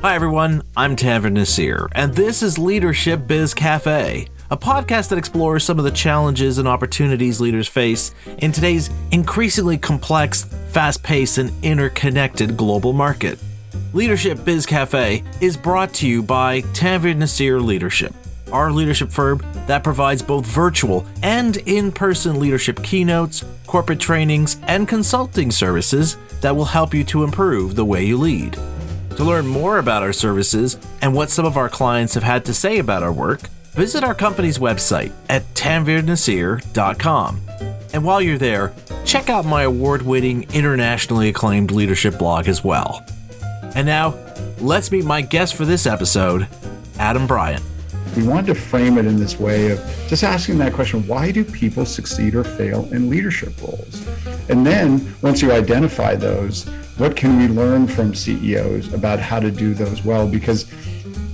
Hi, everyone. I'm Tanveer Naseer, and this is Leadership Biz Cafe, a podcast that explores some of the challenges and opportunities leaders face in today's increasingly complex, fast paced, and interconnected global market. Leadership Biz Cafe is brought to you by Tanveer Naseer Leadership, our leadership firm that provides both virtual and in person leadership keynotes, corporate trainings, and consulting services that will help you to improve the way you lead. To learn more about our services and what some of our clients have had to say about our work, visit our company's website at tanveernaseer.com. And while you're there, check out my award winning, internationally acclaimed leadership blog as well. And now, let's meet my guest for this episode, Adam Bryant. We wanted to frame it in this way of just asking that question why do people succeed or fail in leadership roles? And then once you identify those, what can we learn from CEOs about how to do those well? Because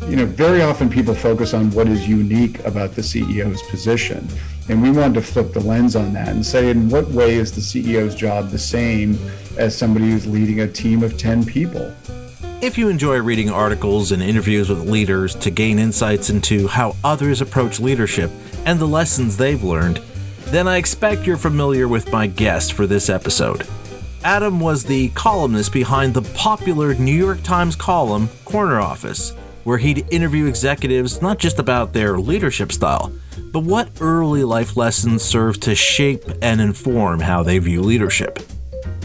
you know, very often people focus on what is unique about the CEO's position. And we wanted to flip the lens on that and say, in what way is the CEO's job the same as somebody who's leading a team of 10 people? If you enjoy reading articles and interviews with leaders to gain insights into how others approach leadership and the lessons they've learned, then I expect you're familiar with my guest for this episode. Adam was the columnist behind the popular New York Times column Corner Office, where he'd interview executives not just about their leadership style, but what early life lessons serve to shape and inform how they view leadership.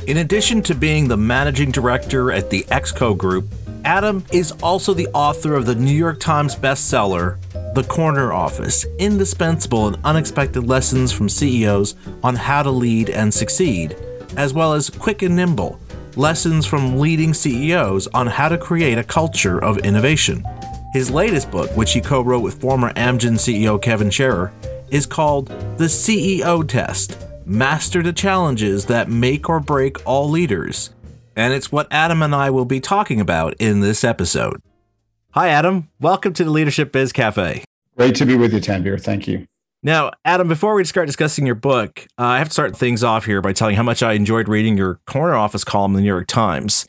In addition to being the managing director at the ExCo Group, Adam is also the author of the New York Times bestseller, The Corner Office Indispensable and Unexpected Lessons from CEOs on How to Lead and Succeed as well as Quick and Nimble Lessons from Leading CEOs on How to Create a Culture of Innovation. His latest book, which he co wrote with former Amgen CEO Kevin Sharer, is called The CEO Test Master the Challenges That Make or Break All Leaders. And it's what Adam and I will be talking about in this episode. Hi, Adam. Welcome to the Leadership Biz Cafe. Great to be with you, Tanveer. Thank you. Now, Adam, before we start discussing your book, uh, I have to start things off here by telling how much I enjoyed reading your corner office column in the New York Times.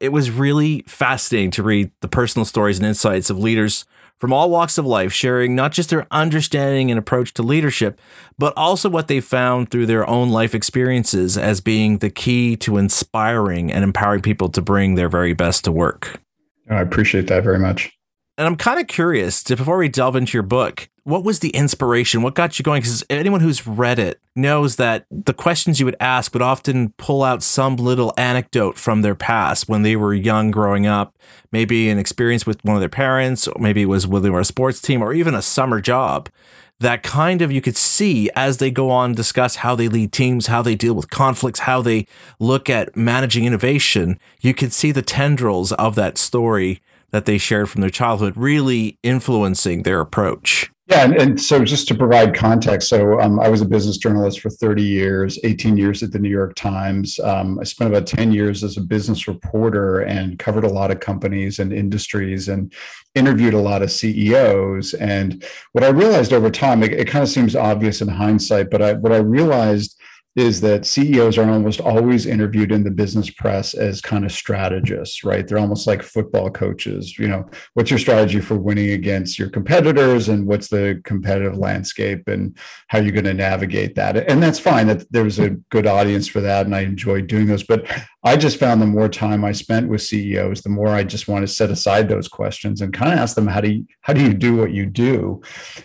It was really fascinating to read the personal stories and insights of leaders from all walks of life, sharing not just their understanding and approach to leadership, but also what they found through their own life experiences as being the key to inspiring and empowering people to bring their very best to work. I appreciate that very much. And I'm kind of curious to, before we delve into your book, what was the inspiration? What got you going? Because anyone who's read it knows that the questions you would ask would often pull out some little anecdote from their past when they were young growing up, maybe an experience with one of their parents, or maybe it was were a sports team or even a summer job. That kind of you could see as they go on discuss how they lead teams, how they deal with conflicts, how they look at managing innovation. You could see the tendrils of that story that they shared from their childhood really influencing their approach. Yeah, and, and so just to provide context, so um, I was a business journalist for 30 years, 18 years at the New York Times. Um, I spent about 10 years as a business reporter and covered a lot of companies and industries and interviewed a lot of CEOs. And what I realized over time, it, it kind of seems obvious in hindsight, but I, what I realized is that CEOs are almost always interviewed in the business press as kind of strategists, right? They're almost like football coaches. You know, what's your strategy for winning against your competitors and what's the competitive landscape and how you're going to navigate that? And that's fine. That there was a good audience for that and I enjoyed doing those. But I just found the more time I spent with CEOs, the more I just want to set aside those questions and kind of ask them, how do you, how do you do what you do?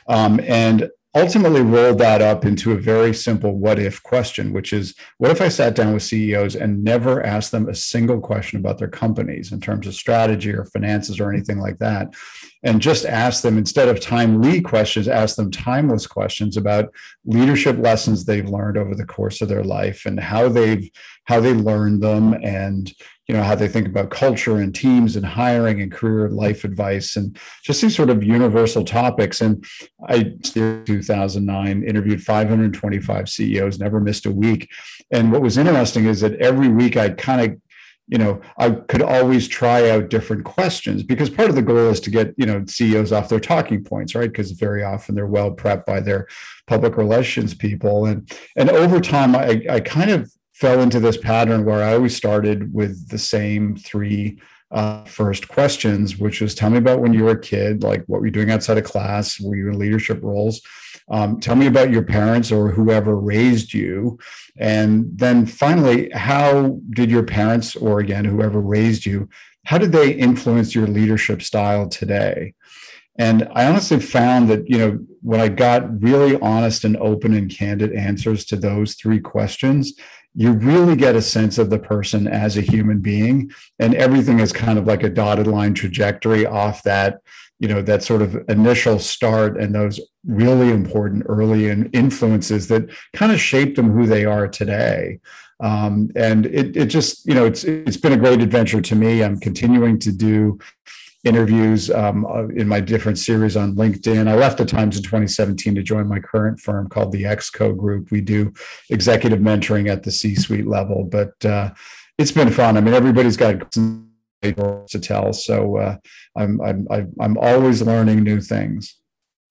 Um, and ultimately rolled that up into a very simple what if question, which is what if I sat down with CEOs and never asked them a single question about their companies in terms of strategy or finances or anything like that? And just ask them, instead of timely questions, ask them timeless questions about leadership lessons they've learned over the course of their life and how they've how they learned them and you know how they think about culture and teams and hiring and career life advice and just these sort of universal topics. And i 2009 interviewed 525 ceos never missed a week. And what was interesting is that every week i kind of you know i could always try out different questions because part of the goal is to get you know ceos off their talking points right because very often they're well prepped by their public relations people and and over time i, I kind of fell into this pattern where I always started with the same three uh, first questions, which was tell me about when you were a kid, like what were you doing outside of class? Were you in leadership roles? Um, tell me about your parents or whoever raised you. And then finally, how did your parents, or again, whoever raised you, how did they influence your leadership style today? And I honestly found that, you know, when I got really honest and open and candid answers to those three questions, you really get a sense of the person as a human being. And everything is kind of like a dotted line trajectory off that, you know, that sort of initial start and those really important early influences that kind of shaped them who they are today. Um, and it, it just, you know, it's it's been a great adventure to me. I'm continuing to do interviews um, uh, in my different series on LinkedIn. I left the Times in 2017 to join my current firm called the ExCo Group. We do executive mentoring at the C-suite level, but uh, it's been fun. I mean, everybody's got to tell, so uh, I'm I'm I'm always learning new things.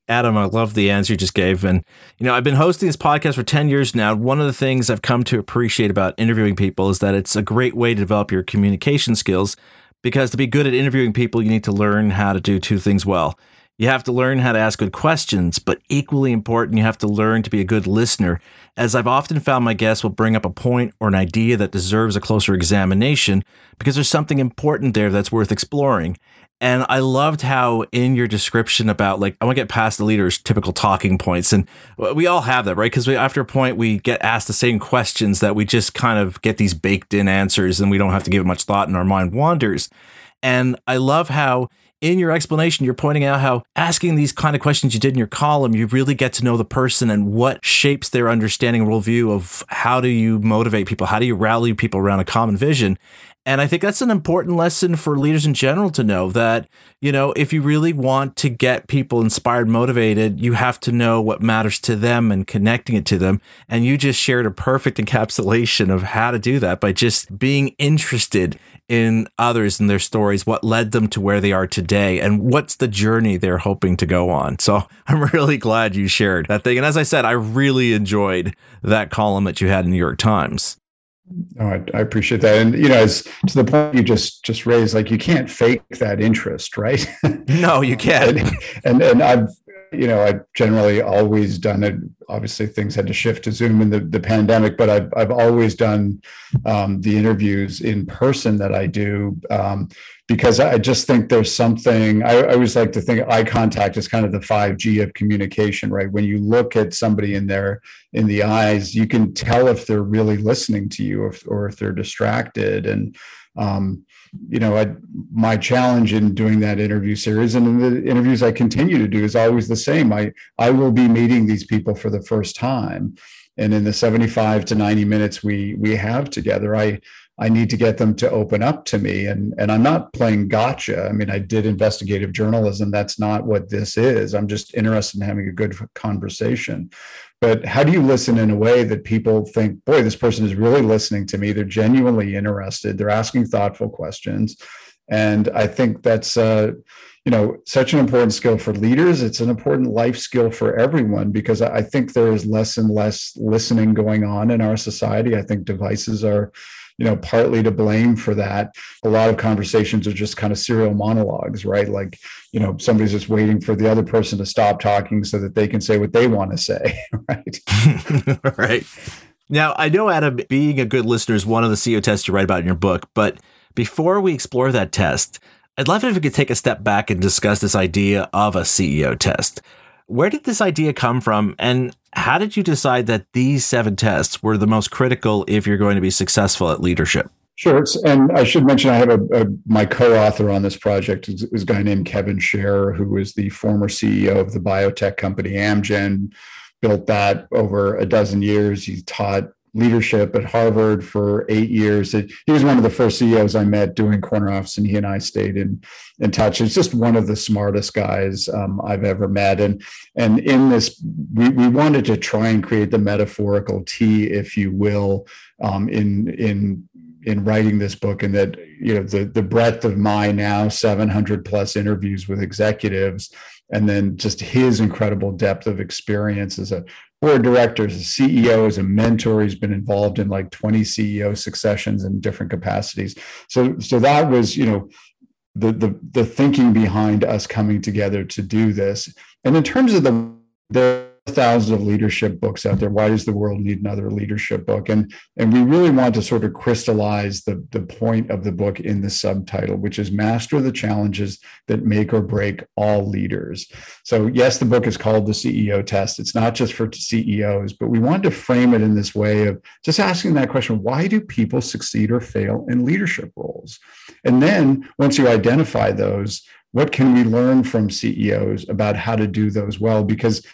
Adam, I love the answer you just gave. And, you know, I've been hosting this podcast for 10 years now. One of the things I've come to appreciate about interviewing people is that it's a great way to develop your communication skills because to be good at interviewing people, you need to learn how to do two things well. You have to learn how to ask good questions, but equally important, you have to learn to be a good listener. As I've often found, my guests will bring up a point or an idea that deserves a closer examination because there's something important there that's worth exploring. And I loved how in your description about like I want to get past the leader's typical talking points, and we all have that, right? Because after a point we get asked the same questions that we just kind of get these baked in answers, and we don't have to give it much thought, and our mind wanders. And I love how in your explanation, you're pointing out how asking these kind of questions you did in your column, you really get to know the person and what shapes their understanding and worldview of how do you motivate people? How do you rally people around a common vision? And I think that's an important lesson for leaders in general to know that, you know, if you really want to get people inspired, motivated, you have to know what matters to them and connecting it to them. And you just shared a perfect encapsulation of how to do that by just being interested in others and their stories, what led them to where they are today, and what's the journey they're hoping to go on. So I'm really glad you shared that thing. And as I said, I really enjoyed that column that you had in the New York Times. Oh, I, I, appreciate that, and you know, as to the point you just just raised, like you can't fake that interest, right? No, you can't. and, and, and I've you know I've generally always done it. Obviously, things had to shift to Zoom in the, the pandemic, but I've I've always done um, the interviews in person that I do. Um, because I just think there's something I, I, always like to think eye contact is kind of the 5G of communication, right? When you look at somebody in their in the eyes, you can tell if they're really listening to you or, or if they're distracted. And um, you know, I, my challenge in doing that interview series and in the interviews I continue to do is always the same. I I will be meeting these people for the first time. And in the 75 to 90 minutes we we have together, I I need to get them to open up to me. And, and I'm not playing gotcha. I mean, I did investigative journalism. That's not what this is. I'm just interested in having a good conversation. But how do you listen in a way that people think, boy, this person is really listening to me? They're genuinely interested. They're asking thoughtful questions. And I think that's, uh, you know, such an important skill for leaders. It's an important life skill for everyone because I think there is less and less listening going on in our society. I think devices are you know, partly to blame for that. A lot of conversations are just kind of serial monologues, right? Like, you know, somebody's just waiting for the other person to stop talking so that they can say what they want to say, right? right. Now, I know, Adam, being a good listener is one of the CEO tests you write about in your book, but before we explore that test, I'd love it if we could take a step back and discuss this idea of a CEO test. Where did this idea come from? And how did you decide that these seven tests were the most critical if you're going to be successful at leadership? Sure. and I should mention I have a, a my co-author on this project is, is, a guy named Kevin Sharer, who is the former CEO of the biotech company Amgen, built that over a dozen years. He taught leadership at Harvard for eight years. It, he was one of the first CEOs I met doing corner office, and he and I stayed in in touch. It's just one of the smartest guys um, I've ever met. And and in this, we, we wanted to try and create the metaphorical T, if you will, um, in in in writing this book and that you know the the breadth of my now 700 plus interviews with executives and then just his incredible depth of experience as a board director as a ceo as a mentor. He's been involved in like 20 ceo successions in different capacities. So so that was you know the the the thinking behind us coming together to do this. And in terms of the the thousands of leadership books out there. Why does the world need another leadership book? And and we really want to sort of crystallize the, the point of the book in the subtitle, which is master the challenges that make or break all leaders. So yes, the book is called the CEO test. It's not just for CEOs, but we want to frame it in this way of just asking that question, why do people succeed or fail in leadership roles? And then once you identify those, what can we learn from CEOs about how to do those well? Because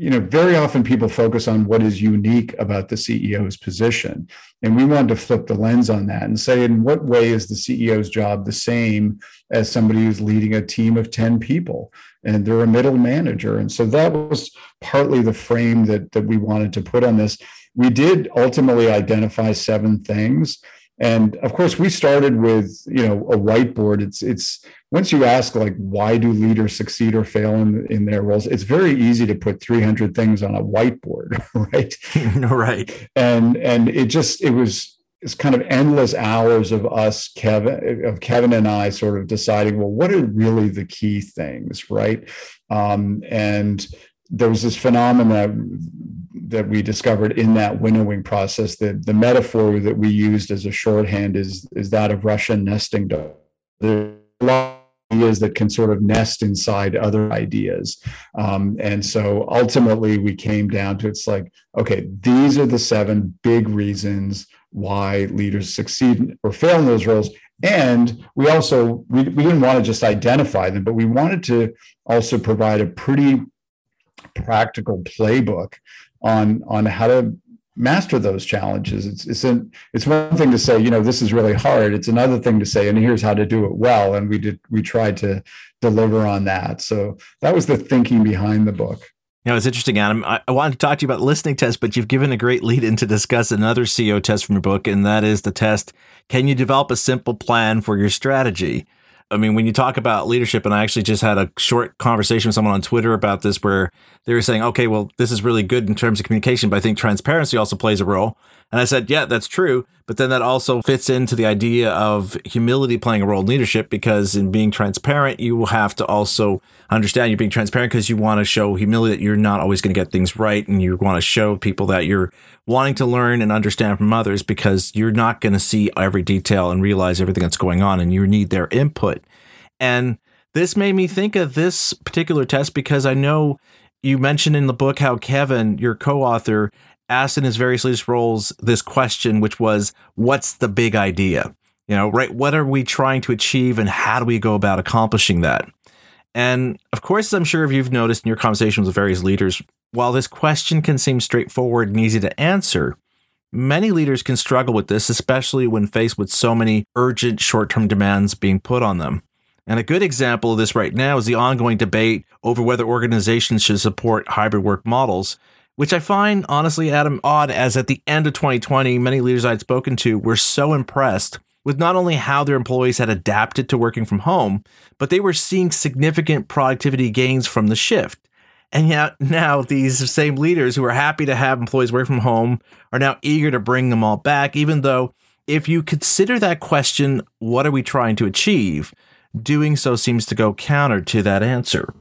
you know, very often people focus on what is unique about the CEO's position. And we wanted to flip the lens on that and say, in what way is the CEO's job the same as somebody who's leading a team of 10 people and they're a middle manager? And so that was partly the frame that, that we wanted to put on this. We did ultimately identify seven things and of course we started with you know a whiteboard. It's it's once you ask like why do leaders succeed or fail in, in their roles it's very easy to put 300 things on a whiteboard right? Right. And and it just it was it's kind of endless hours of us kevin of kevin and i sort of deciding well what are really the key things right? Um, and there was this phenomenon that we discovered in that winnowing process. The, the metaphor that we used as a shorthand is, is that of Russian nesting dogs. There are ideas that can sort of nest inside other ideas. Um, and so ultimately we came down to it's like, okay, these are the seven big reasons why leaders succeed or fail in those roles. And we also we, we didn't want to just identify them, but we wanted to also provide a pretty practical playbook on on how to master those challenges. It's it's an, it's one thing to say, you know, this is really hard. It's another thing to say, and here's how to do it well. And we did we tried to deliver on that. So that was the thinking behind the book. You know, it's interesting, Adam. I, I wanted to talk to you about listening test, but you've given a great lead in to discuss another CEO test from your book, and that is the test Can you develop a simple plan for your strategy? I mean, when you talk about leadership, and I actually just had a short conversation with someone on Twitter about this where they were saying, okay, well, this is really good in terms of communication, but I think transparency also plays a role. And I said, yeah, that's true. But then that also fits into the idea of humility playing a role in leadership because in being transparent, you will have to also understand you're being transparent because you want to show humility that you're not always going to get things right. And you want to show people that you're wanting to learn and understand from others because you're not going to see every detail and realize everything that's going on and you need their input. And this made me think of this particular test because I know you mentioned in the book how Kevin, your co author, asked in his various leadership roles this question, which was, What's the big idea? You know, right? What are we trying to achieve and how do we go about accomplishing that? And of course, I'm sure if you've noticed in your conversations with various leaders, while this question can seem straightforward and easy to answer, many leaders can struggle with this, especially when faced with so many urgent short term demands being put on them. And a good example of this right now is the ongoing debate over whether organizations should support hybrid work models, which I find honestly, Adam, odd as at the end of 2020, many leaders I'd spoken to were so impressed with not only how their employees had adapted to working from home, but they were seeing significant productivity gains from the shift. And yet now these same leaders who are happy to have employees work from home are now eager to bring them all back, even though if you consider that question, what are we trying to achieve? Doing so seems to go counter to that answer.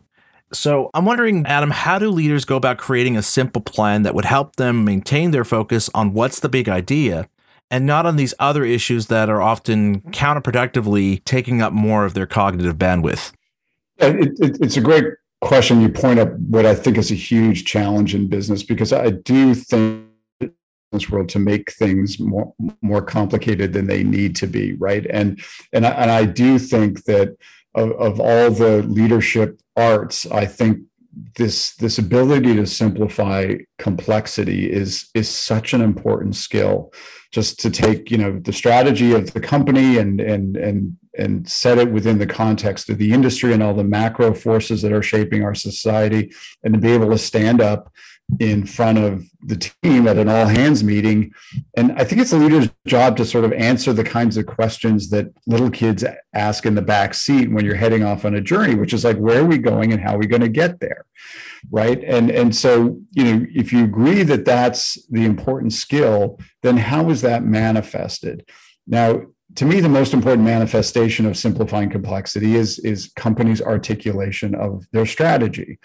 So I'm wondering, Adam, how do leaders go about creating a simple plan that would help them maintain their focus on what's the big idea and not on these other issues that are often counterproductively taking up more of their cognitive bandwidth? It, it, it's a great question. You point up what I think is a huge challenge in business because I do think this world to make things more more complicated than they need to be right and and I, and I do think that of, of all the leadership arts, I think this this ability to simplify complexity is is such an important skill. Just to take you know the strategy of the company and and and and set it within the context of the industry and all the macro forces that are shaping our society, and to be able to stand up in front of the team at an all hands meeting. And I think it's a leader's job to sort of answer the kinds of questions that little kids ask in the back seat when you're heading off on a journey, which is like, where are we going and how are we going to get there? Right. And, and so, you know, if you agree that that's the important skill, then how is that manifested? Now, to me, the most important manifestation of simplifying complexity is, is companies' articulation of their strategy.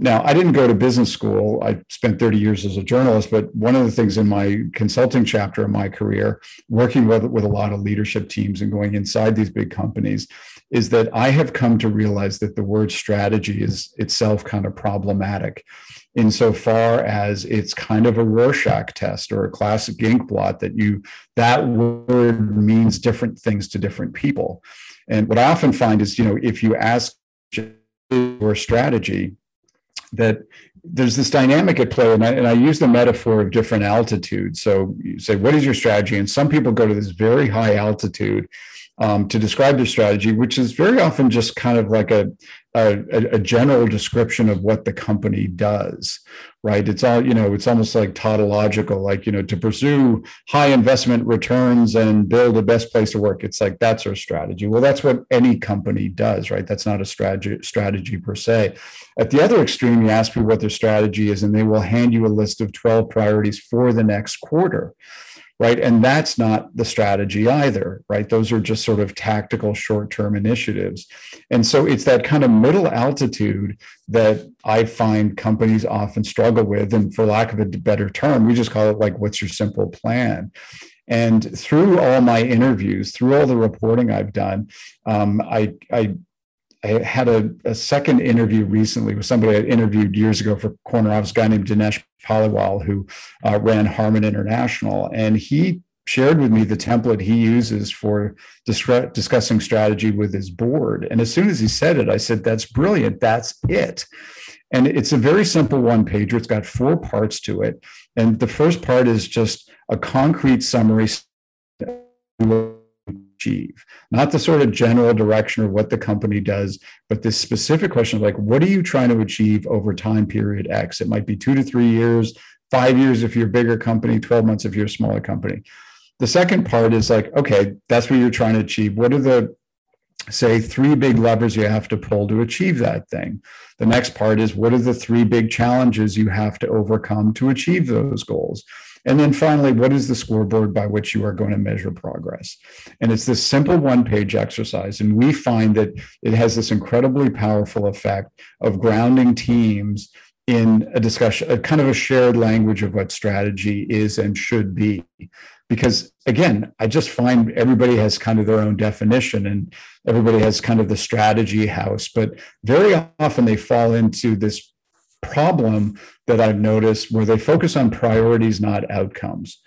Now, I didn't go to business school. I spent 30 years as a journalist, but one of the things in my consulting chapter of my career, working with, with a lot of leadership teams and going inside these big companies, is that I have come to realize that the word strategy is itself kind of problematic insofar as it's kind of a Rorschach test or a classic ink blot that you that word means different things to different people. And what I often find is, you know, if you ask your strategy, that there's this dynamic at play, and I, and I use the metaphor of different altitudes. So you say, what is your strategy? And some people go to this very high altitude um, to describe their strategy, which is very often just kind of like a, a, a, general description of what the company does, right? It's all, you know, it's almost like tautological, like, you know, to pursue high investment returns and build a best place to work. It's like that's our strategy. Well, that's what any company does, right? That's not a strategy strategy per se. At the other extreme, you ask people what their strategy is, and they will hand you a list of 12 priorities for the next quarter right? And that's not the strategy either, right? Those are just sort of tactical short term initiatives. And so it's that kind of middle altitude that I find companies often struggle with. And for lack of a better term, we just call it like, what's your simple plan? And through all my interviews, through all the reporting I've done, um, I, I I had a, a, second interview recently with somebody I interviewed years ago for Corner Office, a guy named Dinesh Paliwal, who uh, ran Harman International. And he shared with me the template he uses for dis- discussing strategy with his board. And as soon as he said it, I said, That's brilliant. That's it. And it's a very simple one pager. It's got four parts to it. And the first part is just a concrete summary achieve, not the sort of general direction of what the company does, but this specific question of like, what are you trying to achieve over time period X? It might be two to three years, five years if you're a bigger company, 12 months if you're a smaller company. The second part is like, okay, that's what you're trying to achieve. What are the say three big levers you have to pull to achieve that thing. The next part is what are the three big challenges you have to overcome to achieve those goals? And then finally, what is the scoreboard by which you are going to measure progress? And it's this simple one page exercise. And we find that it has this incredibly powerful effect of grounding teams in a discussion, a kind of a shared language of what strategy is and should be. Because again, I just find everybody has kind of their own definition and everybody has kind of the strategy house, but very often they fall into this problem that I've noticed where they focus on priorities, not outcomes.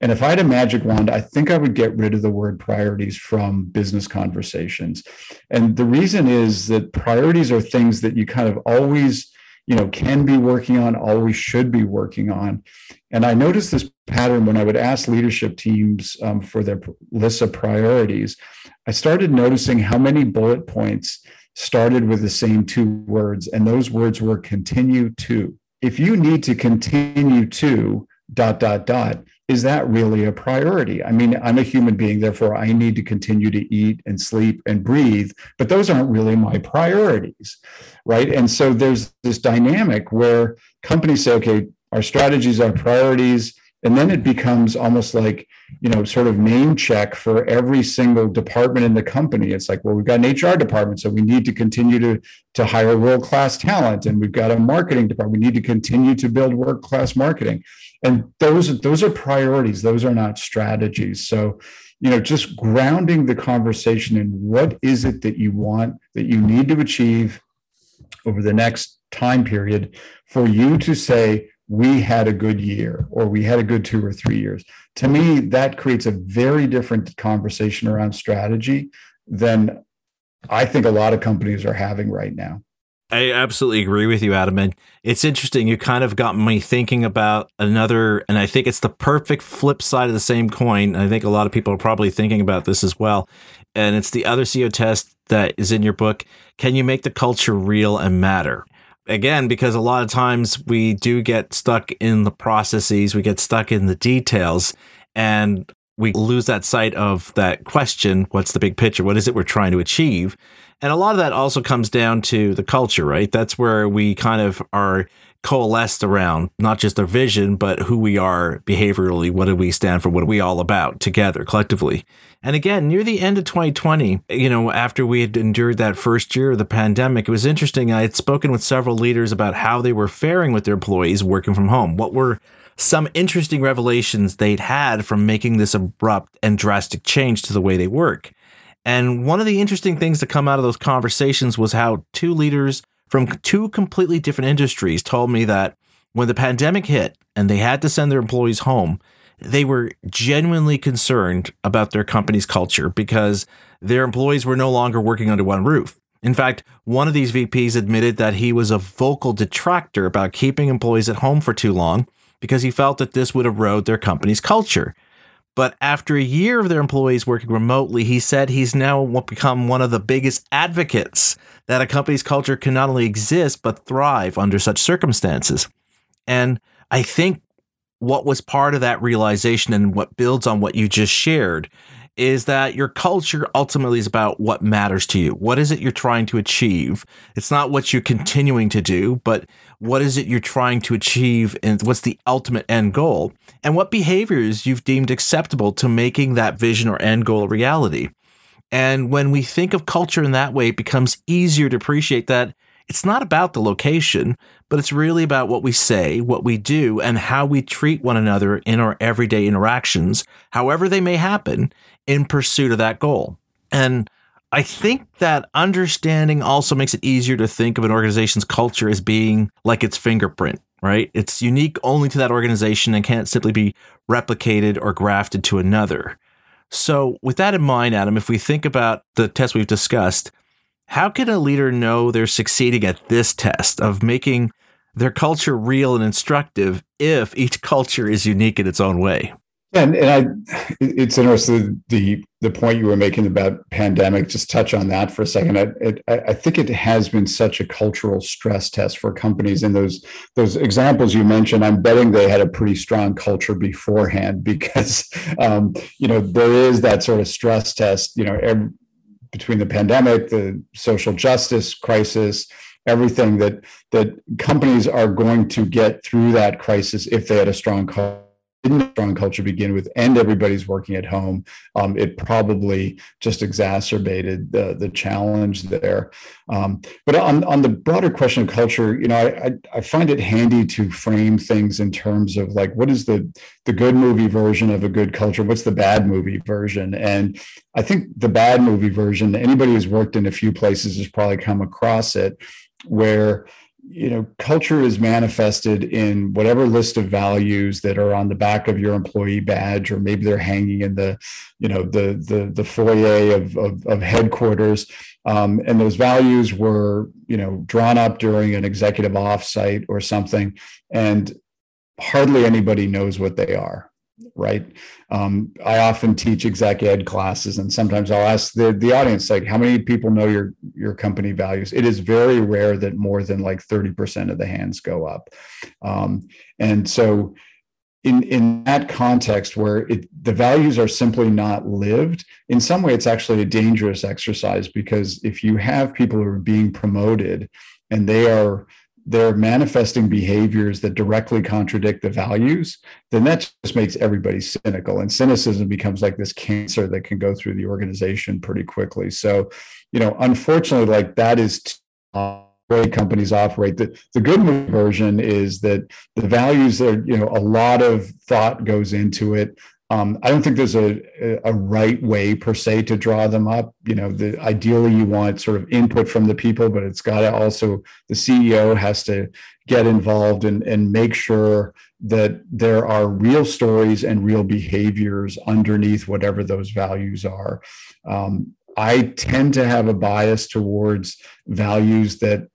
And if I had a magic wand, I think I would get rid of the word priorities from business conversations. And the reason is that priorities are things that you kind of always, you know, can be working on, always should be working on. And I noticed this pattern when I would ask leadership teams um, for their lists of priorities. I started noticing how many bullet points started with the same two words, and those words were continue to. If you need to continue to dot, dot, dot, is that really a priority? I mean, I'm a human being, therefore I need to continue to eat and sleep and breathe, but those aren't really my priorities, right? And so there's this dynamic where companies say, okay, our strategies, our priorities, and then it becomes almost like you know sort of name check for every single department in the company. It's like well we've got an hr department so we need to continue to to hire world class talent and we've got a marketing department. We need to continue to build world class marketing. And those those are priorities. Those are not strategies. So you know just grounding the conversation in what is it that you want that you need to achieve over the next time period for you to say we had a good year or we had a good two or three years. To me, that creates a very different conversation around strategy than I think a lot of companies are having right now. I absolutely agree with you, Adam. And it's interesting. You kind of got me thinking about another, and I think it's the perfect flip side of the same coin. I think a lot of people are probably thinking about this as well. and it's the other CEO test that is in your book. Can you make the culture real and matter? Again, because a lot of times we do get stuck in the processes, we get stuck in the details, and we lose that sight of that question what's the big picture? What is it we're trying to achieve? And a lot of that also comes down to the culture, right? That's where we kind of are coalesced around not just our vision, but who we are behaviorally. What do we stand for? What are we all about together, collectively? And again, near the end of 2020, you know, after we had endured that first year of the pandemic, it was interesting. I had spoken with several leaders about how they were faring with their employees working from home. What were some interesting revelations they'd had from making this abrupt and drastic change to the way they work. And one of the interesting things to come out of those conversations was how two leaders from two completely different industries told me that when the pandemic hit and they had to send their employees home, they were genuinely concerned about their company's culture because their employees were no longer working under one roof. In fact, one of these VPs admitted that he was a vocal detractor about keeping employees at home for too long because he felt that this would erode their company's culture. But after a year of their employees working remotely, he said he's now become one of the biggest advocates that a company's culture can not only exist, but thrive under such circumstances. And I think what was part of that realization and what builds on what you just shared is that your culture ultimately is about what matters to you. What is it you're trying to achieve? It's not what you're continuing to do, but what is it you're trying to achieve and what's the ultimate end goal and what behaviors you've deemed acceptable to making that vision or end goal a reality. And when we think of culture in that way, it becomes easier to appreciate that it's not about the location, but it's really about what we say, what we do, and how we treat one another in our everyday interactions, however they may happen, in pursuit of that goal. And I think that understanding also makes it easier to think of an organization's culture as being like its fingerprint, right? It's unique only to that organization and can't simply be replicated or grafted to another. So, with that in mind, Adam, if we think about the test we've discussed, how can a leader know they're succeeding at this test of making their culture real and instructive if each culture is unique in its own way? And, and I, it's interesting the the point you were making about pandemic. Just touch on that for a second. I, it, I think it has been such a cultural stress test for companies. And those those examples you mentioned, I'm betting they had a pretty strong culture beforehand because um, you know there is that sort of stress test. You know, every, between the pandemic, the social justice crisis, everything that that companies are going to get through that crisis if they had a strong culture didn't strong culture begin with and everybody's working at home um, it probably just exacerbated the, the challenge there. Um, but on, on the broader question of culture you know I, I find it handy to frame things in terms of like what is the the good movie version of a good culture? What's the bad movie version? And i think the bad movie version anybody who's worked in a few places has probably come across it where you know culture is manifested in whatever list of values that are on the back of your employee badge or maybe they're hanging in the you know the the, the foyer of, of, of headquarters. Um, and those values were you know drawn up during an executive offsite or something and hardly anybody knows what they are right? Um, I often teach exec ed classes, and sometimes I'll ask the, the audience, like, how many people know your your company values? It is very rare that more than like thirty percent of the hands go up, um, and so. In, in that context where it, the values are simply not lived in some way it's actually a dangerous exercise because if you have people who are being promoted and they are they're manifesting behaviors that directly contradict the values, then that just makes everybody cynical. And cynicism becomes like this cancer that can go through the organization pretty quickly. So, you know, unfortunately, like that is uh, the way companies operate. The, the good version is that the values are, you know, a lot of thought goes into it. Um, I don't think there's a, a right way per se to draw them up. You know, the, ideally you want sort of input from the people, but it's got to also the CEO has to get involved and, and make sure that there are real stories and real behaviors underneath whatever those values are. Um, I tend to have a bias towards values that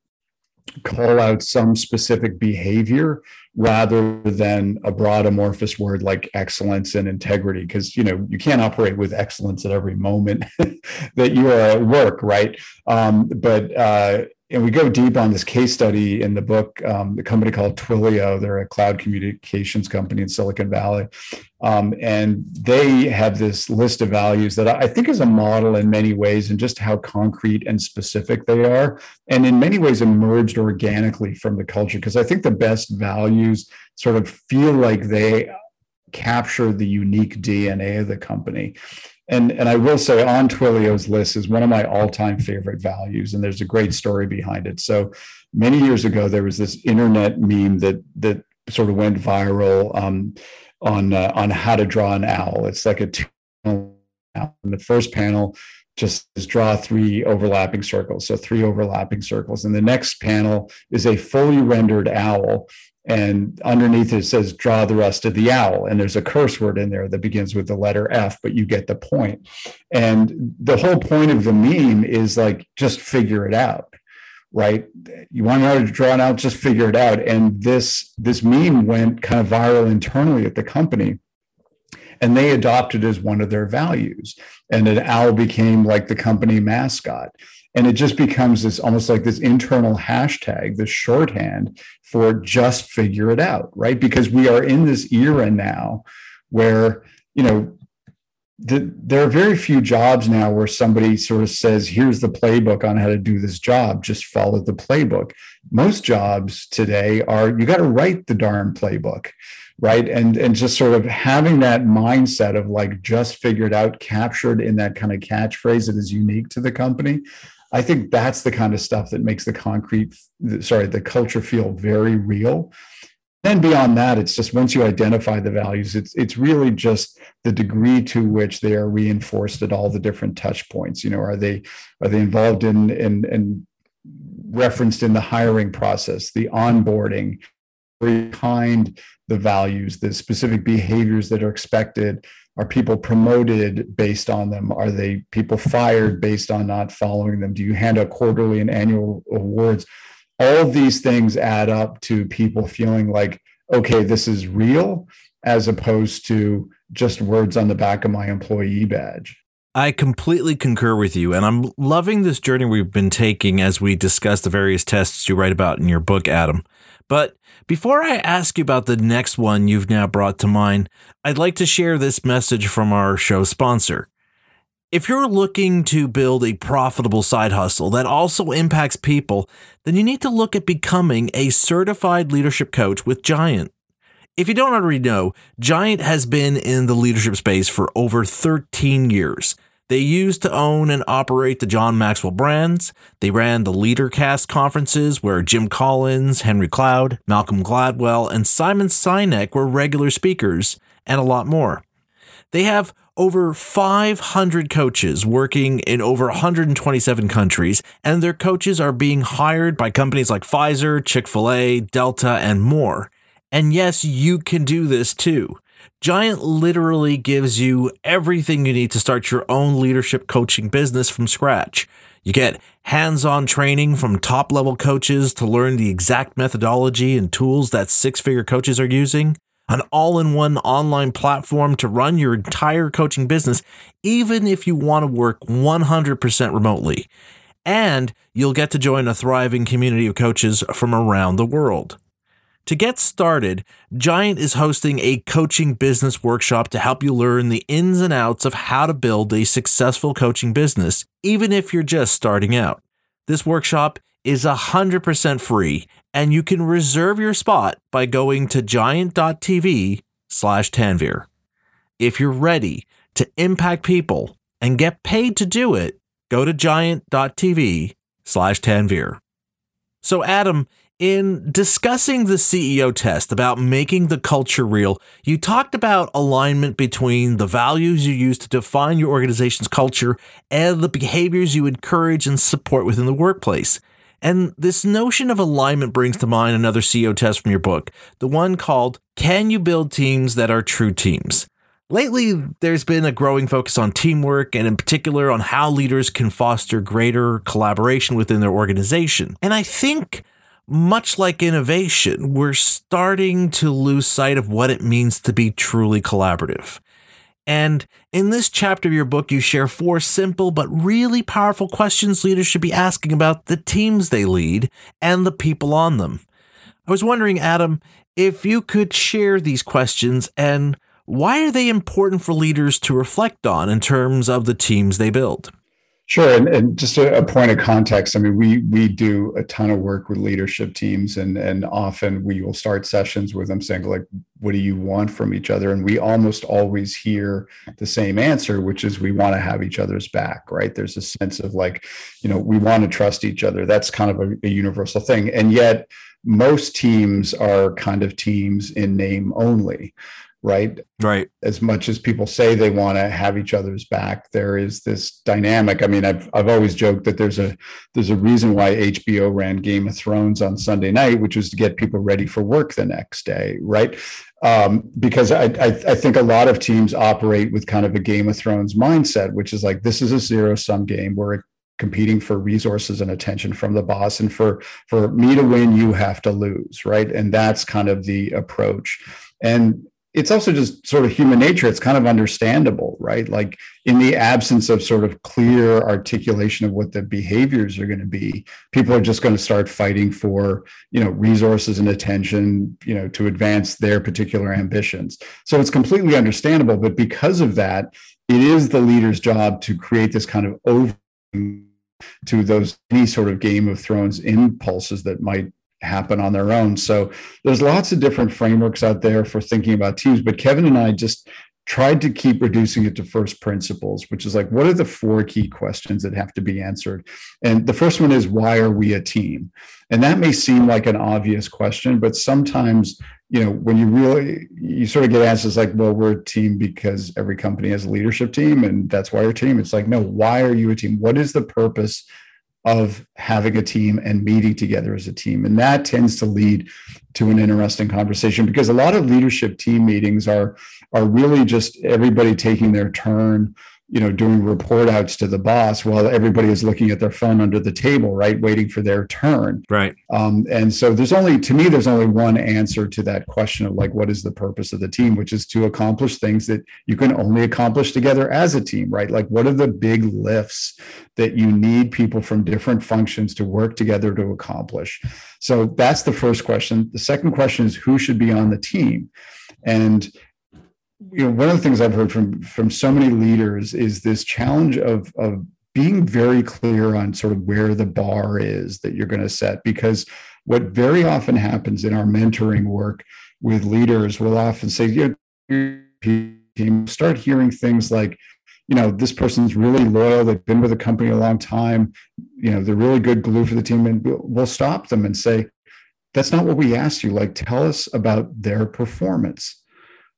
call out some specific behavior rather than a broad amorphous word like excellence and integrity because you know you can't operate with excellence at every moment that you are at work right? Um, but uh, and we go deep on this case study in the book. Um, the company called Twilio, they're a cloud communications company in Silicon Valley, um, and they have this list of values that I think is a model in many ways, and just how concrete and specific they are, and in many ways emerged organically from the culture. Because I think the best values sort of feel like they capture the unique DNA of the company and and I will say on Twilio's list is one of my all-time favorite values, and there's a great story behind it. So many years ago, there was this internet meme that that sort of went viral um, on uh, on how to draw an owl. It's like a two the first panel just draw three overlapping circles. So three overlapping circles. And the next panel is a fully rendered owl and underneath it says draw the rest of the owl and there's a curse word in there that begins with the letter f but you get the point. point and the whole point of the meme is like just figure it out right you want to know how to draw it out just figure it out and this this meme went kind of viral internally at the company and they adopted as one of their values and an owl became like the company mascot. And it just becomes this almost like this internal hashtag this shorthand for just figure it out right? Because we are in this era now where you know the, there are very few jobs now where somebody sort of says here's the playbook on how to do this job. Just follow the playbook. Most jobs today are you got to write the darn playbook right and and just sort of having that mindset of like just figured out captured in that kind of catchphrase that is unique to the company I think that's the kind of stuff that makes the concrete, sorry, the culture feel very real. Then beyond that, it's just once you identify the values, it's it's really just the degree to which they are reinforced at all the different touch points. You know, are they are they involved in in, in referenced in the hiring process, the onboarding, behind the values, the specific behaviors that are expected, are people promoted based on them? Are they people fired based on not following them? Do you hand out quarterly and annual awards? All of these things add up to people feeling like, okay, this is real, as opposed to just words on the back of my employee badge. I completely concur with you, and I'm loving this journey we've been taking as we discuss the various tests you write about in your book, Adam. But before I ask you about the next one you've now brought to mind, I'd like to share this message from our show sponsor. If you're looking to build a profitable side hustle that also impacts people, then you need to look at becoming a certified leadership coach with Giant. If you don't already know, Giant has been in the leadership space for over 13 years. They used to own and operate the John Maxwell brands. They ran the LeaderCast conferences where Jim Collins, Henry Cloud, Malcolm Gladwell, and Simon Sinek were regular speakers, and a lot more. They have over 500 coaches working in over 127 countries, and their coaches are being hired by companies like Pfizer, Chick fil A, Delta, and more. And yes, you can do this too. Giant literally gives you everything you need to start your own leadership coaching business from scratch. You get hands on training from top level coaches to learn the exact methodology and tools that six figure coaches are using, an all in one online platform to run your entire coaching business, even if you want to work 100% remotely. And you'll get to join a thriving community of coaches from around the world. To get started, Giant is hosting a coaching business workshop to help you learn the ins and outs of how to build a successful coaching business, even if you're just starting out. This workshop is 100% free, and you can reserve your spot by going to giant.tv slash Tanveer. If you're ready to impact people and get paid to do it, go to giant.tv slash Tanveer. So, Adam, in discussing the CEO test about making the culture real, you talked about alignment between the values you use to define your organization's culture and the behaviors you encourage and support within the workplace. And this notion of alignment brings to mind another CEO test from your book, the one called Can You Build Teams That Are True Teams? Lately, there's been a growing focus on teamwork and, in particular, on how leaders can foster greater collaboration within their organization. And I think much like innovation, we're starting to lose sight of what it means to be truly collaborative. And in this chapter of your book, you share four simple but really powerful questions leaders should be asking about the teams they lead and the people on them. I was wondering, Adam, if you could share these questions and why are they important for leaders to reflect on in terms of the teams they build? Sure, and, and just a, a, point of context. I mean, we we do a ton of work with leadership teams, and and often we will start sessions with them saying like, "What do you want from each other?" And we almost always hear the same answer, which is we want to have each other's back. Right? There's a sense of like, you know, we want to trust each other. That's kind of a, a universal thing, and yet most teams are kind of teams in name only right? Right. As much as people say they want to have each other's back, there is this dynamic. I mean, I've I've always joked that there's a there's a reason why HBO ran Game of Thrones on Sunday night, which was to get people ready for work the next day, right? Um, because I, I I think a lot of teams operate with kind of a Game of Thrones mindset, which is like this is a zero sum game where competing for resources and attention from the boss and for for me to win you have to lose right and that's kind of the approach and it's also just sort of human nature. It's kind of understandable, right? Like in the absence of sort of clear articulation of what the behaviors are going to be, people are just going to start fighting for, you know, resources and attention, you know, to advance their particular ambitions. So it's completely understandable. But because of that, it is the leader's job to create this kind of over to those any sort of Game of Thrones impulses that might happen on their own. So there's lots of different frameworks out there for thinking about teams, but Kevin and I just tried to keep reducing it to first principles, which is like, what are the four key questions that have to be answered? And the first one is, why are we a team? And that may seem like an obvious question, but sometimes, you know, when you really, you sort of get answers like, well, we're a team because every company has a leadership team and that's why you're a team. It's like, no, why are you a team? What is the purpose of having a team and meeting together as a team. And that tends to lead to an interesting conversation because a lot of leadership team meetings are are really just everybody taking their turn you know doing report outs to the boss while everybody is looking at their phone under the table right waiting for their turn. Right. Um, and so there's only to me there's only one answer to that question of like what is the purpose of the team which is to accomplish things that you can only accomplish together as a team right? Like what are the big lifts that you need people from different functions to work together to accomplish? So that's the first question. The second question is who should be on the team? And you know one of the things i've heard from from so many leaders is this challenge of of being very clear on sort of where the bar is that you're going to set because what very often happens in our mentoring work with leaders will often say you know, start hearing things like you know this person's really loyal they've been with the company a long time you know they're really good glue for the team and we'll stop them and say that's not what we asked you like tell us about their performance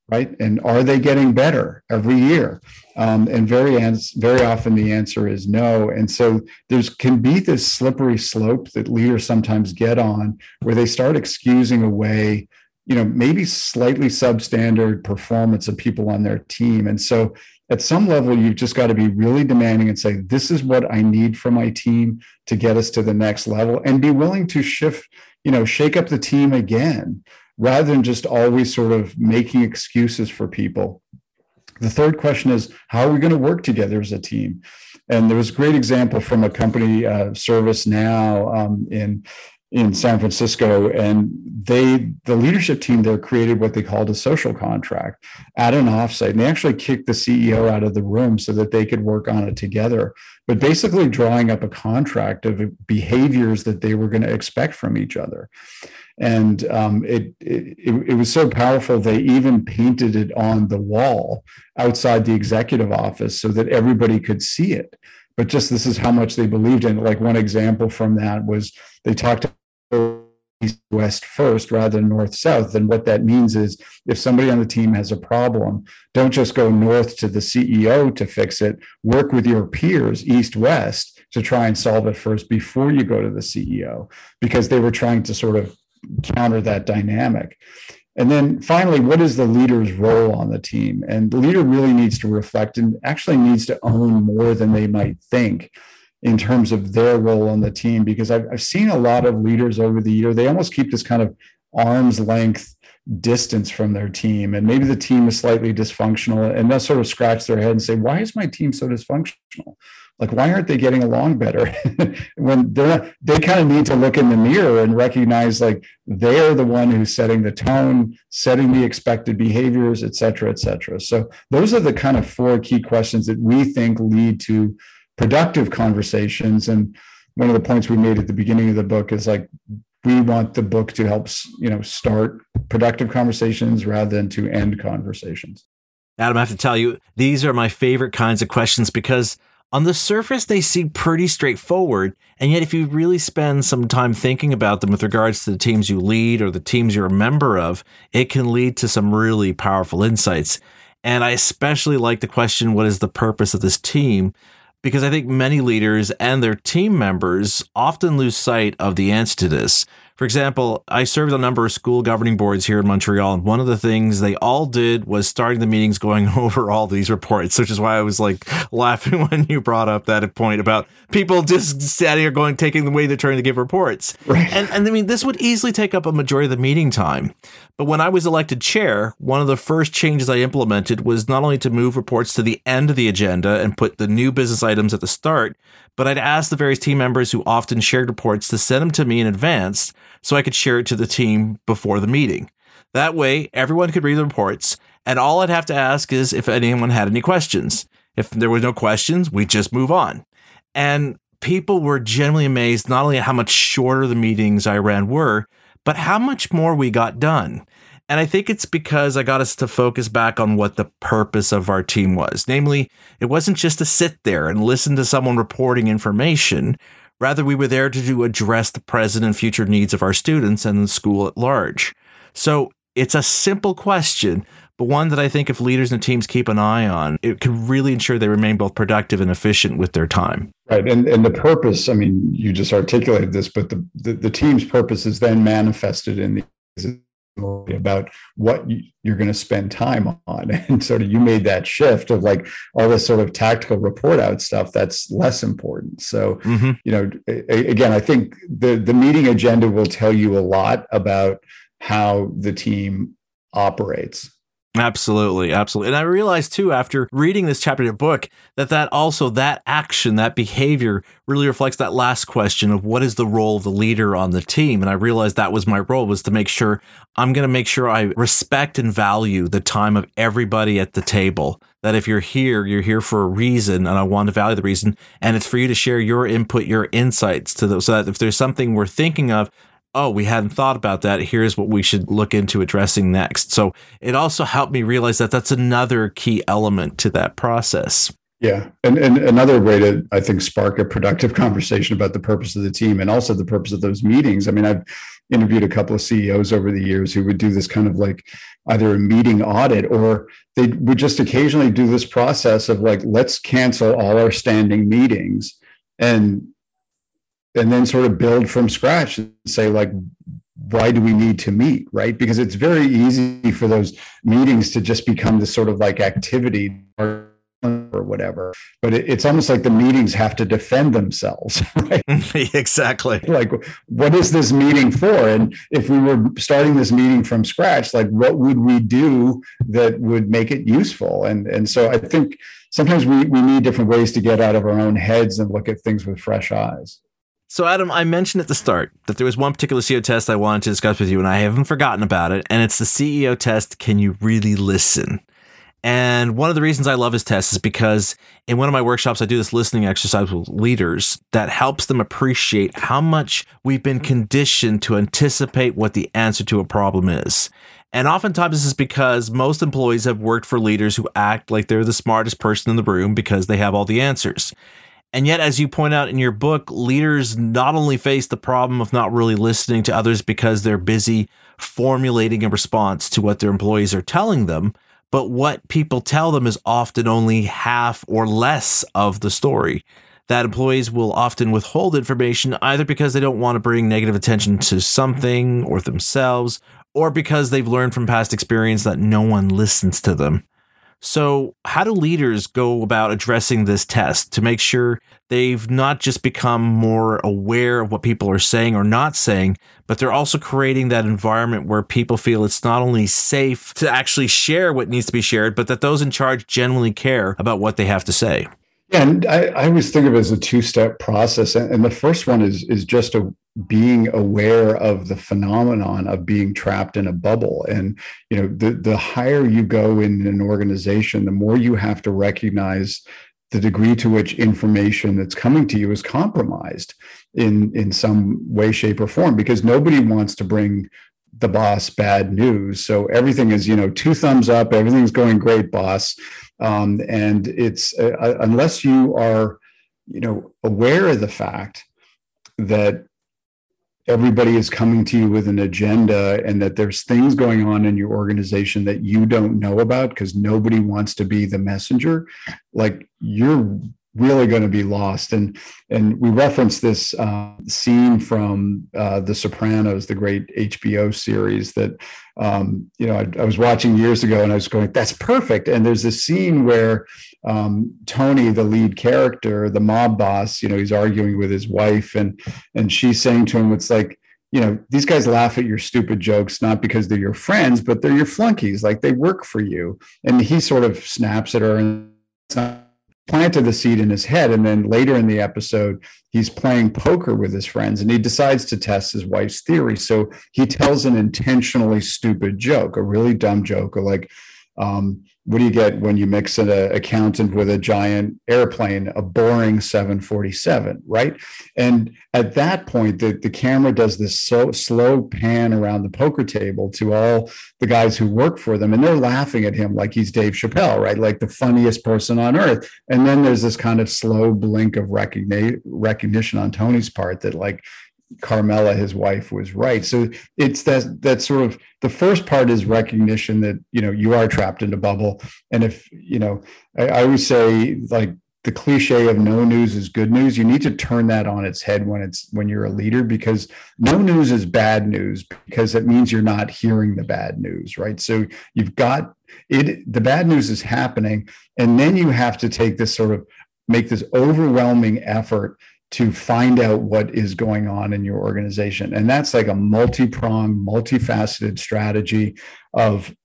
right? And are they getting better every year? Um, and very very often the answer is no. And so there's can be this slippery slope that leaders sometimes get on where they start excusing away, you know, maybe slightly substandard performance of people on their team. And so at some level, you've just got to be really demanding and say, this is what I need from my team to get us to the next level and be willing to shift, you know, shake up the team again rather than just always sort of making excuses for people. The third question is how are we going to work together as a team? And there was a great example from a company, uh, ServiceNow, um, in in San Francisco, and they the leadership team there created what they called a social contract at an offsite, and they actually kicked the CEO out of the room so that they could work on it together. But basically, drawing up a contract of behaviors that they were going to expect from each other and um, it, it, it was so powerful they even painted it on the wall outside the executive office so that everybody could see it. But just this is how much they believed in like one example from that was they talked east west first rather than north south. And what that means is if somebody on the team has a problem don't just go north to the ceo to fix it. Work with your peers east west to try and solve it first before you go to the ceo because they were trying to sort of counter that dynamic. And then finally, what is the leader's role on the team? And the leader really needs to reflect and actually needs to own more than they might think. in terms of their role on the team because I've, I've seen a lot of leaders over the year they almost keep this kind of arm's length distance from their team and maybe the team is slightly dysfunctional and they'll sort of scratch their head and say why is my team so dysfunctional? Like why aren't they getting along better? When they're they kind of need to look in the mirror and recognize like they're the one who's setting the tone setting the expected behaviors et cetera et cetera. So those are the kind of four key questions that we think lead to productive conversations and one of the points we made at the beginning of the book is like we want the book to help you know start productive conversations rather than to end conversations adam i have to tell you these are my favorite kinds of questions because on the surface, they seem pretty straightforward, and yet if you really spend some time thinking about them with regards to the teams you lead or the teams you're a member of, it can lead to some really powerful insights. And I especially like the question what is the purpose of this team? Because I think many leaders and their team members often lose sight of the answer to this. For example, I served a number of school governing boards here in Montreal, and one of the things they all did was starting the meetings going over all these reports, which is why I was like laughing when you brought up that point about people just sitting here going, taking the way they're trying to give reports. Right. And, and I mean, this would easily take up a majority of the meeting time. But when I was elected chair, one of the first changes I implemented was not only to move reports to the end of the agenda and put the new business items at the start, but I'd ask the various team members who often shared reports to send them to me in advance so I could share it to the team before the meeting. That way, everyone could read the reports, and all I'd have to ask is if anyone had any questions. If there were no questions, we'd just move on. And people were genuinely amazed not only at how much shorter the meetings I ran were, but how much more we got done. And I think it's because I got us to focus back on what the purpose of our team was. Namely, it wasn't just to sit there and listen to someone reporting information. Rather, we were there to, to address the present and future needs of our students and the school at large. So it's a simple question, but one that I think if leaders and teams keep an eye on, it can really ensure they remain both productive and efficient with their time. Right. And and the purpose, I mean, you just articulated this, but the, the, the team's purpose is then manifested in the about what you're going to spend time on. And sort of you made that shift of like all this sort of tactical report out stuff that's less important. So mm-hmm. you know again i think the the meeting agenda will tell you a lot about how the team operates Absolutely, absolutely. And I realized too after reading this chapter of your book that that also that action, that behavior really reflects that last question of what is the role of the leader on the team. And I realized that was my role was to make sure I'm going to make sure I respect and value the time of everybody at the table. That if you're here, you're here for a reason, and I want to value the reason. And it's for you to share your input, your insights to those. So that if there's something we're thinking of, oh, we hadn't thought about that. Here's what we should look into addressing next. So it also helped me realize that that's another key element to that process. Yeah. And, and another way to, I think, spark a productive conversation about the purpose of the team and also the purpose of those meetings. I mean, I've interviewed a couple of CEOs over the years who would do this kind of like either a meeting audit or they would just occasionally do this process of like, let's cancel all our standing meetings and and then sort of build from scratch and say like why do we need to meet right? Because it's very easy for those meetings to just become this sort of like activity or, whatever but it, it's almost like the meetings have to defend themselves right? Exactly. Like what is this meeting for? And if we were starting this meeting from scratch like what would we do that would make it useful? And and so i think sometimes we, we need different ways to get out of our own heads and look at things with fresh eyes so, Adam, I mentioned at the start that there was one particular CEO test I wanted to discuss with you, and I haven't forgotten about it. And it's the CEO test Can you really listen? And one of the reasons I love his test is because in one of my workshops, I do this listening exercise with leaders that helps them appreciate how much we've been conditioned to anticipate what the answer to a problem is. And oftentimes, this is because most employees have worked for leaders who act like they're the smartest person in the room because they have all the answers. And yet, as you point out in your book, leaders not only face the problem of not really listening to others because they're busy formulating a response to what their employees are telling them, but what people tell them is often only half or less of the story. That employees will often withhold information either because they don't want to bring negative attention to something or themselves, or because they've learned from past experience that no one listens to them. So, how do leaders go about addressing this test to make sure they've not just become more aware of what people are saying or not saying, but they're also creating that environment where people feel it's not only safe to actually share what needs to be shared, but that those in charge genuinely care about what they have to say? Yeah, and I, I always think of it as a two-step process. And, and the first one is is just a being aware of the phenomenon of being trapped in a bubble. And you know the the higher you go in an organization the more you have to recognize the degree to which information that's coming to you is compromised in in some way shape or form because nobody wants to bring the boss bad news. So everything is you know two thumbs up everything's going great boss. Um, and it's uh, uh unless you are you know aware of the fact that everybody is coming to you with an agenda and that there's things going on in your organization that you don't know about because nobody wants to be the messenger like you're really going to be lost. And and we reference this uh, scene from uh, The Sopranos, the great HBO series that um, you know I, I, was watching years ago, and I was going, "That's perfect." And there's this scene where um, Tony, the lead character, the mob boss, you know, he's arguing with his wife, and and she's saying to him, "It's like." You know, these guys laugh at your stupid jokes, not because they're your friends, but they're your flunkies. Like they work for you. And he sort of snaps at her and planted the seed in his head. And then later in the episode, he's playing poker with his friends and he decides to test his wife's theory. So he tells an intentionally stupid joke, a really dumb joke, or like, um, what do you get when you mix an accountant with a giant airplane, a boring 747, right? And at that point, the, the camera does this so slow pan around the poker table to all the guys who work for them, and they're laughing at him like he's Dave Chappelle, right? Like the funniest person on earth. And then there's this kind of slow blink of recognition recognition on Tony's part that like Carmela, his wife, was right. So it's that that sort of the first part is recognition that you know you are trapped in a bubble, and if you know, I, I always say like the cliche of no news is good news you need to turn that on its head when it's when you're a leader because no news is bad news because it means you're not hearing the bad news right so you've got it the bad news is happening and then you have to take this sort of make this overwhelming effort to find out what is going on in your organization. And that's like a multi-pronged, multifaceted strategy of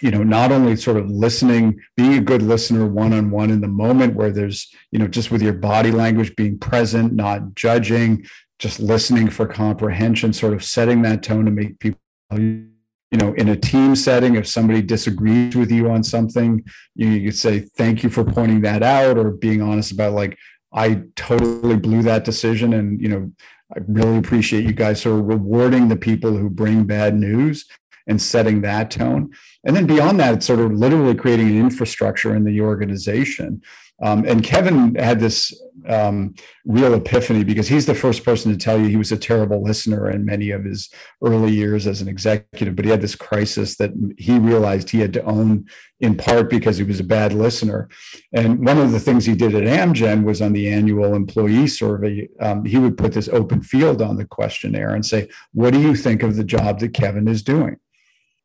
you know not only sort of listening being a good listener one-on-one in the moment where there's you know just with your body language being present not judging just listening for comprehension sort of setting that tone to make people you know in a team setting if somebody disagrees with you on something you, you could say thank you for pointing that out or being honest about like I totally blew that decision. And, you know, I really appreciate you guys sort of rewarding the people who bring bad news and setting that tone. And then beyond that, it's sort of literally creating an infrastructure in the organization um, and Kevin had this um, real epiphany because he's the first person to tell you he was a terrible listener in many of his early years as an executive. But he had this crisis that he realized he had to own in part because he was a bad listener. And one of the things he did at Amgen was on the annual employee survey, um, he would put this open field on the questionnaire and say, What do you think of the job that Kevin is doing?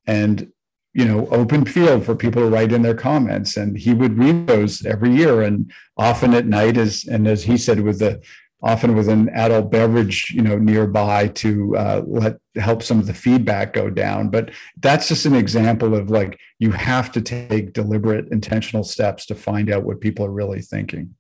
And you know open field for people to write in their comments. And he would read those every year. And often at night as and as he said with the often with an adult beverage you know nearby to uh, let help some of the feedback go down. But that's just an example of like you have to take deliberate intentional steps to find out what people are really thinking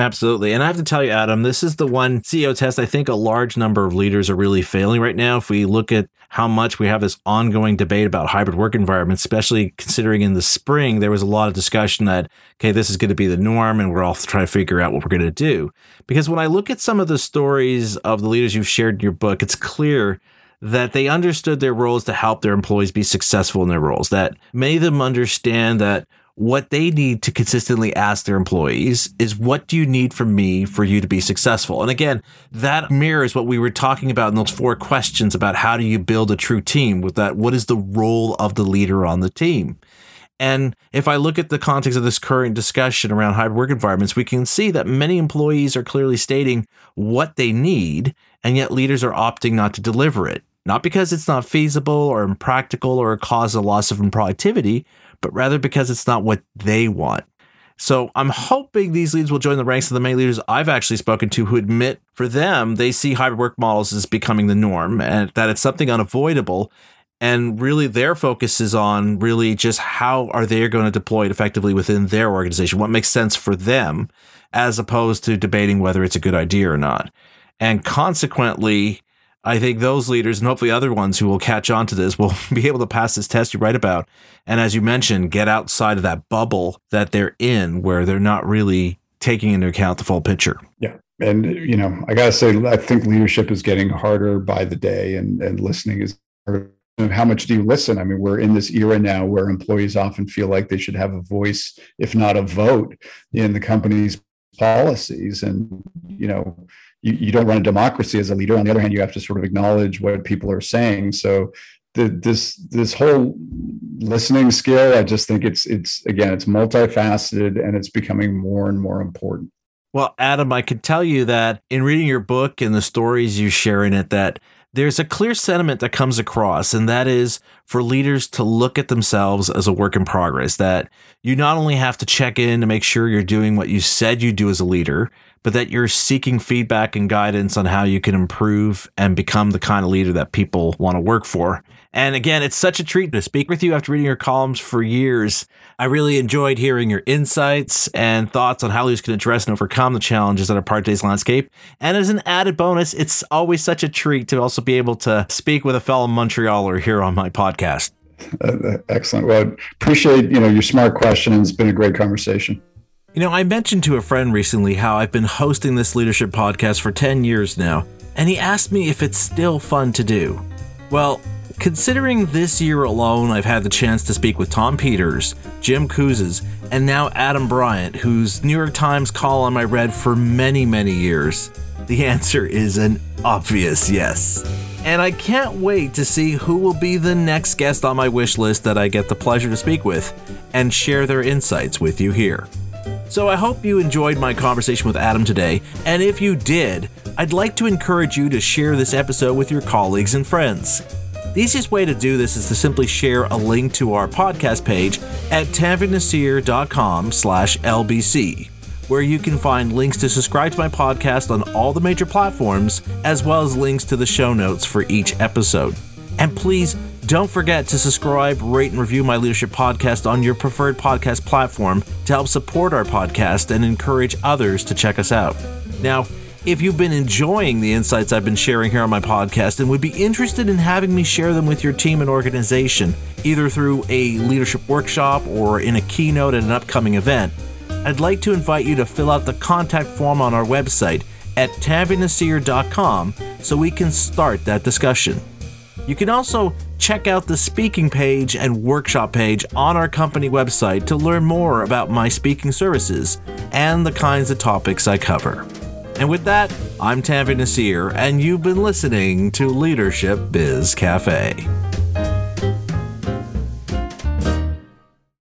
Absolutely. And I have to tell you, Adam, this is the one CEO test I think a large number of leaders are really failing right now. If we look at how much we have this ongoing debate about hybrid work environments, especially considering in the spring, there was a lot of discussion that, okay, this is going to be the norm and we're all trying to figure out what we're going to do. Because when I look at some of the stories of the leaders you've shared in your book, it's clear that they understood their roles to help their employees be successful in their roles, that of them understand that what they need to consistently ask their employees is what do you need from me for you to be successful? And again, that mirrors what we were talking about in those four questions about how do you build a true team with that what is the role of the leader on the team? And if I look at the context of this current discussion around hybrid work environments, we can see that many employees are clearly stating what they need, and yet leaders are opting not to deliver it. Not because it's not feasible or impractical or cause a loss of productivity, but rather because it's not what they want. So I'm hoping these leaders will join the ranks of the many leaders I've actually spoken to who admit for them they see hybrid work models as becoming the norm and that it's something unavoidable. And really their focus is on really just how are they going to deploy it effectively within their organization, what makes sense for them, as opposed to debating whether it's a good idea or not. And consequently, I think those leaders and hopefully other ones who will catch on to this will be able to pass this test you write about. And as you mentioned, get outside of that bubble that they're in where they're not really taking into account the full picture. Yeah. And, you know, I got to say, I think leadership is getting harder by the day and, and listening is harder. How much do you listen? I mean, we're in this era now where employees often feel like they should have a voice, if not a vote, in the company's policies. And, you know, you, you don't run a democracy as a leader. On the other hand, you have to sort of acknowledge what people are saying. So the, this this whole listening skill, I just think it's it's again it's multifaceted and it's becoming more and more important. Well, Adam, I can tell you that in reading your book and the stories you share in it, that there's a clear sentiment that comes across, and that is for leaders to look at themselves as a work in progress. That you not only have to check in to make sure you're doing what you said you do as a leader, but that you're seeking feedback and guidance on how you can improve and become the kind of leader that people want to work for. And again, it's such a treat to speak with you after reading your columns for years. I really enjoyed hearing your insights and thoughts on how leaders can address and overcome the challenges that are part of today's landscape. And as an added bonus, it's always such a treat to also be able to speak with a fellow Montrealer here on my podcast. Uh, excellent. Well, I appreciate you know your smart questions. It's been a great conversation. You know, I mentioned to a friend recently how I've been hosting this leadership podcast for 10 years now, and he asked me if it's still fun to do. Well, considering this year alone, I've had the chance to speak with Tom Peters, Jim Kouzes, and now Adam Bryant, whose New York Times column I read for many, many years, the answer is an obvious yes. And I can't wait to see who will be the next guest on my wish list that I get the pleasure to speak with and share their insights with you here. So I hope you enjoyed my conversation with Adam today, and if you did, I'd like to encourage you to share this episode with your colleagues and friends. The easiest way to do this is to simply share a link to our podcast page at tanveernaseer.com slash LBC, where you can find links to subscribe to my podcast on all the major platforms, as well as links to the show notes for each episode. And please don't forget to subscribe, rate, and review my leadership podcast on your preferred podcast platform to help support our podcast and encourage others to check us out. Now, if you've been enjoying the insights I've been sharing here on my podcast and would be interested in having me share them with your team and organization, either through a leadership workshop or in a keynote at an upcoming event, I'd like to invite you to fill out the contact form on our website at tanveernaseer.com so we can start that discussion. You can also check out the speaking page and workshop page on our company website to learn more about my speaking services and the kinds of topics I cover. And with that, I'm Tanveer Naseer, and you've been listening to Leadership Biz Cafe.